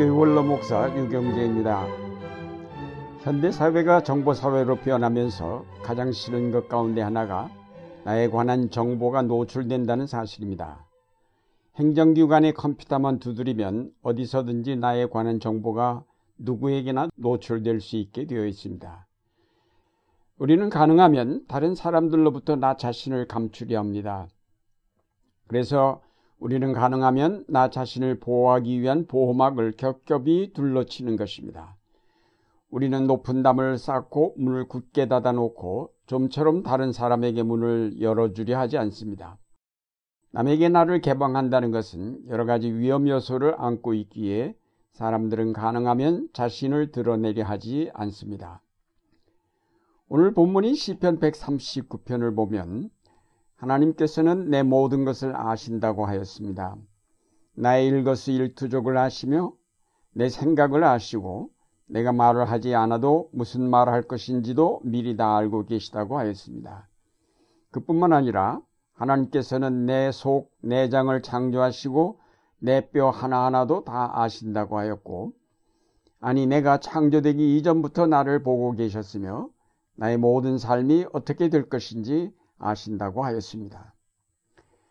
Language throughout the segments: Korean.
한국교회 원로 목사 유경재입니다. 현대 사회가 정보 사회로 변하면서 가장 싫은 것 가운데 하나가 나에 관한 정보가 노출된다는 사실입니다. 행정기관의 컴퓨터만 두드리면 어디서든지 나에 관한 정보가 누구에게나 노출될 수 있게 되어 있습니다. 우리는 가능하면 다른 사람들로부터 나 자신을 감추려 합니다. 그래서 우리는 가능하면 나 자신을 보호하기 위한 보호막을 겹겹이 둘러치는 것입니다. 우리는 높은 담을 쌓고 문을 굳게 닫아놓고 좀처럼 다른 사람에게 문을 열어주려 하지 않습니다. 남에게 나를 개방한다는 것은 여러 가지 위험 요소를 안고 있기에 사람들은 가능하면 자신을 드러내려 하지 않습니다. 오늘 본문인 시편 139편을 보면 하나님께서는 내 모든 것을 아신다고 하였습니다. 나의 일거수일투족을 아시며 내 생각을 아시고 내가 말을 하지 않아도 무슨 말을 할 것인지도 미리 다 알고 계시다고 하였습니다. 그뿐만 아니라 하나님께서는 내 속, 내장을 창조하시고 내 뼈 하나하나도 다 아신다고 하였고, 아니, 내가 창조되기 이전부터 나를 보고 계셨으며, 나의 모든 삶이 어떻게 될 것인지 아신다고 하였습니다.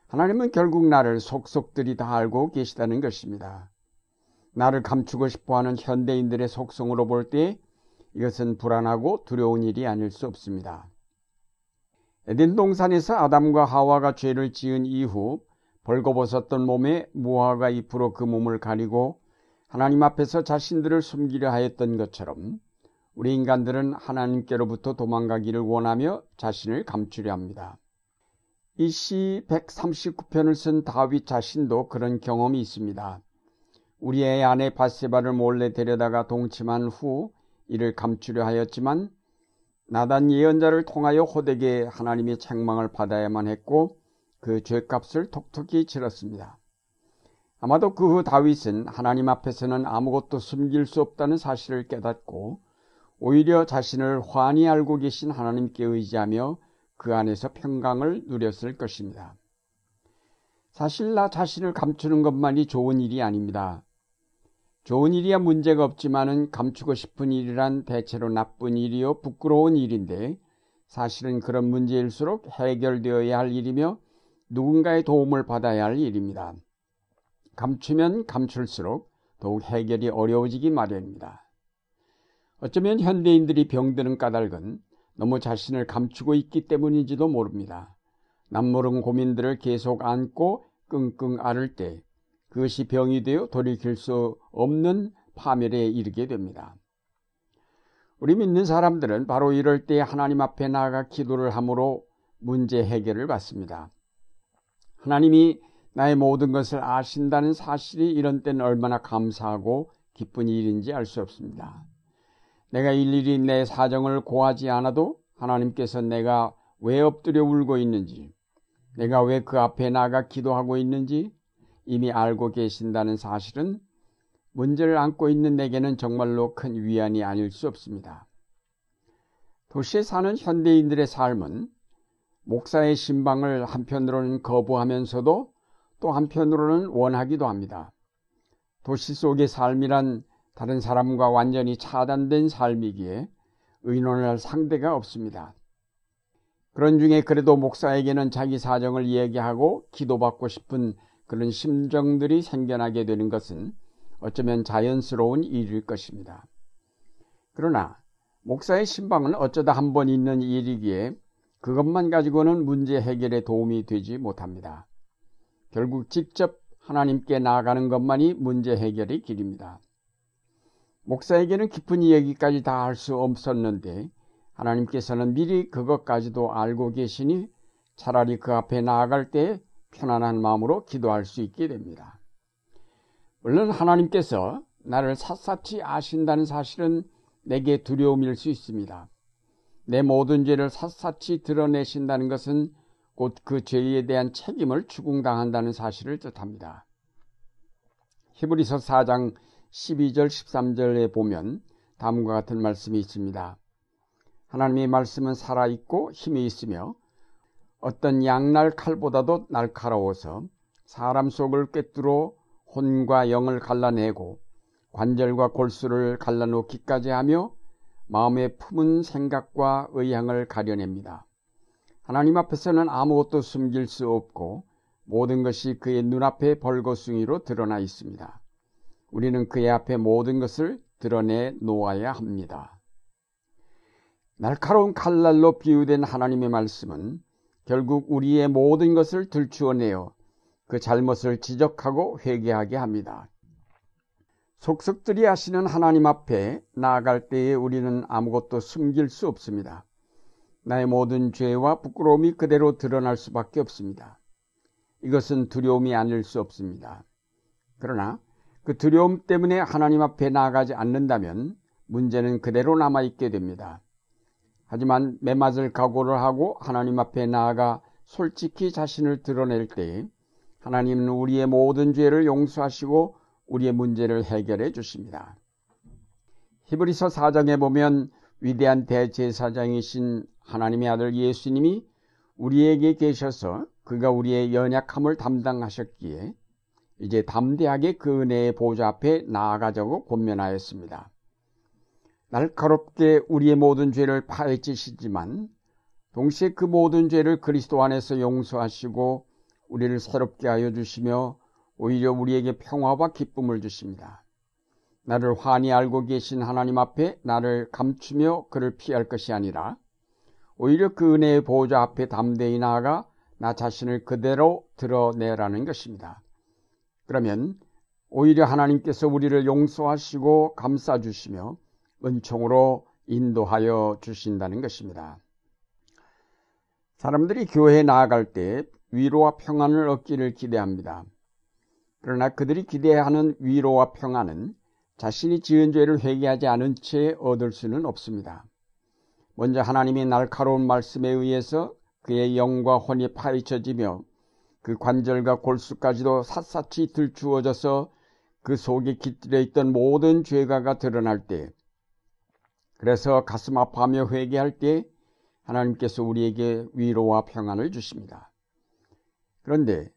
하나님은 결국 나를 속속들이 다 알고 계시다는 것입니다. 나를 감추고 싶어 하는 현대인들의 속성으로 볼 때 이것은 불안하고 두려운 일이 아닐 수 없습니다. 에덴 동산에서 아담과 하와가 죄를 지은 이후 벌거벗었던 몸에 무화과 잎으로 그 몸을 가리고 하나님 앞에서 자신들을 숨기려 하였던 것처럼 우리 인간들은 하나님께로부터 도망가기를 원하며 자신을 감추려 합니다. 이 시 139편을 쓴 다윗 자신도 그런 경험이 있습니다. 우리의 아내 바세바를 몰래 데려다가 동침한 후 이를 감추려 하였지만 나단 예언자를 통하여 호되게 하나님의 책망을 받아야만 했고 그 죄값을 톡톡히 치렀습니다. 아마도 그 후 다윗은 하나님 앞에서는 아무것도 숨길 수 없다는 사실을 깨닫고 오히려 자신을 환히 알고 계신 하나님께 의지하며 그 안에서 평강을 누렸을 것입니다. 사실 나 자신을 감추는 것만이 좋은 일이 아닙니다. 좋은 일이야 문제가 없지만은 감추고 싶은 일이란 대체로 나쁜 일이요 부끄러운 일인데 사실은 그런 문제일수록 해결되어야 할 일이며 누군가의 도움을 받아야 할 일입니다. 감추면 감출수록 더욱 해결이 어려워지기 마련입니다. 어쩌면 현대인들이 병드는 까닭은 너무 자신을 감추고 있기 때문인지도 모릅니다. 남모른 고민들을 계속 안고 끙끙 앓을 때 그것이 병이 되어 돌이킬 수 없는 파멸에 이르게 됩니다. 우리 믿는 사람들은 바로 이럴 때 하나님 앞에 나아가 기도를 함으로 문제 해결을 받습니다. 하나님이 나의 모든 것을 아신다는 사실이 이런 때는 얼마나 감사하고 기쁜 일인지 알 수 없습니다. 내가 일일이 내 사정을 고하지 않아도 하나님께서 내가 왜 엎드려 울고 있는지, 내가 왜 그 앞에 나가 기도하고 있는지 이미 알고 계신다는 사실은 문제를 안고 있는 내게는 정말로 큰 위안이 아닐 수 없습니다. 도시에 사는 현대인들의 삶은 목사의 신방을 한편으로는 거부하면서도 또 한편으로는 원하기도 합니다. 도시 속의 삶이란 다른 사람과 완전히 차단된 삶이기에 의논할 상대가 없습니다. 그런 중에 그래도 목사에게는 자기 사정을 이야기하고 기도받고 싶은 그런 심정들이 생겨나게 되는 것은 어쩌면 자연스러운 일일 것입니다. 그러나 목사의 신방은 어쩌다 한 번 있는 일이기에 그것만 가지고는 문제 해결에 도움이 되지 못합니다. 결국 직접 하나님께 나아가는 것만이 문제 해결의 길입니다. 목사에게는 깊은 이야기까지 다 할 수 없었는데 하나님께서는 미리 그것까지도 알고 계시니 차라리 그 앞에 나아갈 때 편안한 마음으로 기도할 수 있게 됩니다. 물론 하나님께서 나를 샅샅이 아신다는 사실은 내게 두려움일 수 있습니다. 내 모든 죄를 샅샅이 드러내신다는 것은 곧 그 죄에 대한 책임을 추궁당한다는 사실을 뜻합니다. 히브리서 4장 12절 13절에 보면 다음과 같은 말씀이 있습니다. 하나님의 말씀은 살아있고 힘이 있으며 어떤 양날 칼보다도 날카로워서 사람 속을 꿰뚫어 혼과 영을 갈라내고 관절과 골수를 갈라놓기까지 하며 마음에 품은 생각과 의향을 가려냅니다. 하나님 앞에서는 아무것도 숨길 수 없고 모든 것이 그의 눈앞에 벌거숭이로 드러나 있습니다. 우리는 그의 앞에 모든 것을 드러내 놓아야 합니다. 날카로운 칼날로 비유된 하나님의 말씀은 결국 우리의 모든 것을 들추어내어 그 잘못을 지적하고 회개하게 합니다. 속속들이 하시는 하나님 앞에 나아갈 때에 우리는 아무것도 숨길 수 없습니다. 나의 모든 죄와 부끄러움이 그대로 드러날 수밖에 없습니다. 이것은 두려움이 아닐 수 없습니다. 그러나 그 두려움 때문에 하나님 앞에 나아가지 않는다면 문제는 그대로 남아있게 됩니다. 하지만 매맞을 각오를 하고 하나님 앞에 나아가 솔직히 자신을 드러낼 때 하나님은 우리의 모든 죄를 용서하시고 우리의 문제를 해결해 주십니다. 히브리서 4장에 보면 위대한 대제사장이신 하나님의 아들 예수님이 우리에게 계셔서 그가 우리의 연약함을 담당하셨기에 이제 담대하게 그 은혜의 보좌 앞에 나아가자고 권면하였습니다. 날카롭게 우리의 모든 죄를 파헤치시지만 동시에 그 모든 죄를 그리스도 안에서 용서하시고 우리를 새롭게 하여 주시며 오히려 우리에게 평화와 기쁨을 주십니다. 나를 환히 알고 계신 하나님 앞에 나를 감추며 그를 피할 것이 아니라 오히려 그 은혜의 보호자 앞에 담대히 나아가 나 자신을 그대로 드러내라는 것입니다. 그러면 오히려 하나님께서 우리를 용서하시고 감싸주시며 은총으로 인도하여 주신다는 것입니다. 사람들이 교회에 나아갈 때 위로와 평안을 얻기를 기대합니다. 그러나 그들이 기대하는 위로와 평안은 자신이 지은 죄를 회개하지 않은 채 얻을 수는 없습니다. 먼저 하나님의 날카로운 말씀에 의해서 그의 영과 혼이 파헤쳐지며 그 관절과 골수까지도 샅샅이 들추어져서 그 속에 깃들여 있던 모든 죄가가 드러날 때 그래서 가슴 아파하며 회개할 때 하나님께서 우리에게 위로와 평안을 주십니다. 그런데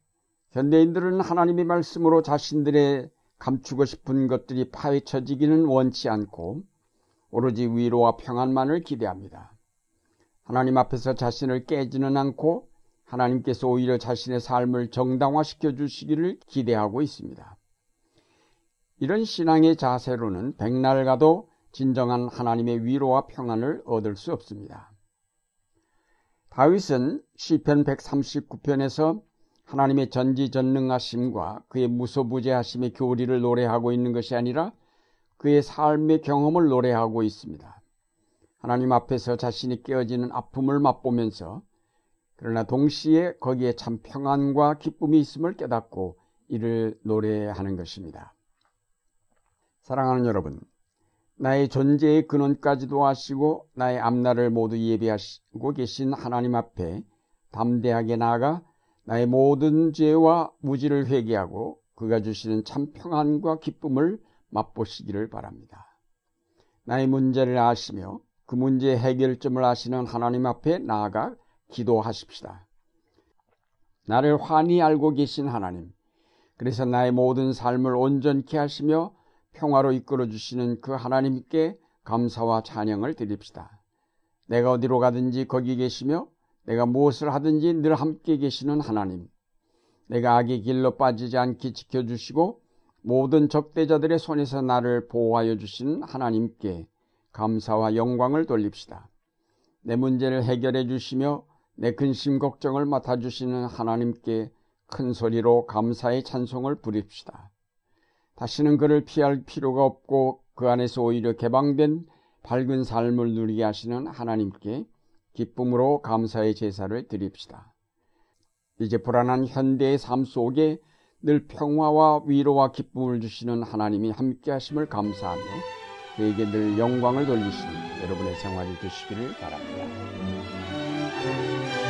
현대인들은 하나님의 말씀으로 자신들의 감추고 싶은 것들이 파헤쳐지기는 원치 않고 오로지 위로와 평안만을 기대합니다. 하나님 앞에서 자신을 깨지는 않고 하나님께서 오히려 자신의 삶을 정당화시켜 주시기를 기대하고 있습니다. 이런 신앙의 자세로는 백날 가도 진정한 하나님의 위로와 평안을 얻을 수 없습니다. 다윗은 시편 139편에서 하나님의 전지전능하심과 그의 무소부재하심의 교리를 노래하고 있는 것이 아니라 그의 삶의 경험을 노래하고 있습니다. 하나님 앞에서 자신이 깨어지는 아픔을 맛보면서 그러나 동시에 거기에 참 평안과 기쁨이 있음을 깨닫고 이를 노래하는 것입니다. 사랑하는 여러분, 나의 존재의 근원까지도 아시고 나의 앞날을 모두 예비하시고 계신 하나님 앞에 담대하게 나아가 나의 모든 죄와 무지를 회개하고 그가 주시는 참 평안과 기쁨을 맛보시기를 바랍니다. 나의 문제를 아시며 그 문제의 해결점을 아시는 하나님 앞에 나아가 기도하십시다. 나를 환히 알고 계신 하나님, 그래서 나의 모든 삶을 온전케 하시며 평화로 이끌어 주시는 그 하나님께 감사와 찬양을 드립시다. 내가 어디로 가든지 거기 계시며 내가 무엇을 하든지 늘 함께 계시는 하나님. 내가 악의 길로 빠지지 않게 지켜주시고 모든 적대자들의 손에서 나를 보호하여 주신 하나님께 감사와 영광을 돌립시다. 내 문제를 해결해 주시며 내 근심 걱정을 맡아주시는 하나님께 큰 소리로 감사의 찬송을 부립시다. 다시는 그를 피할 필요가 없고 그 안에서 오히려 개방된 밝은 삶을 누리게 하시는 하나님께 기쁨으로 감사의 제사를 드립시다. 이제 불안한 현대의 삶 속에 늘 평화와 위로와 기쁨을 주시는 하나님이 함께 하심을 감사하며 그에게 늘 영광을 돌리시는 여러분의 생활이 되시기를 바랍니다. Música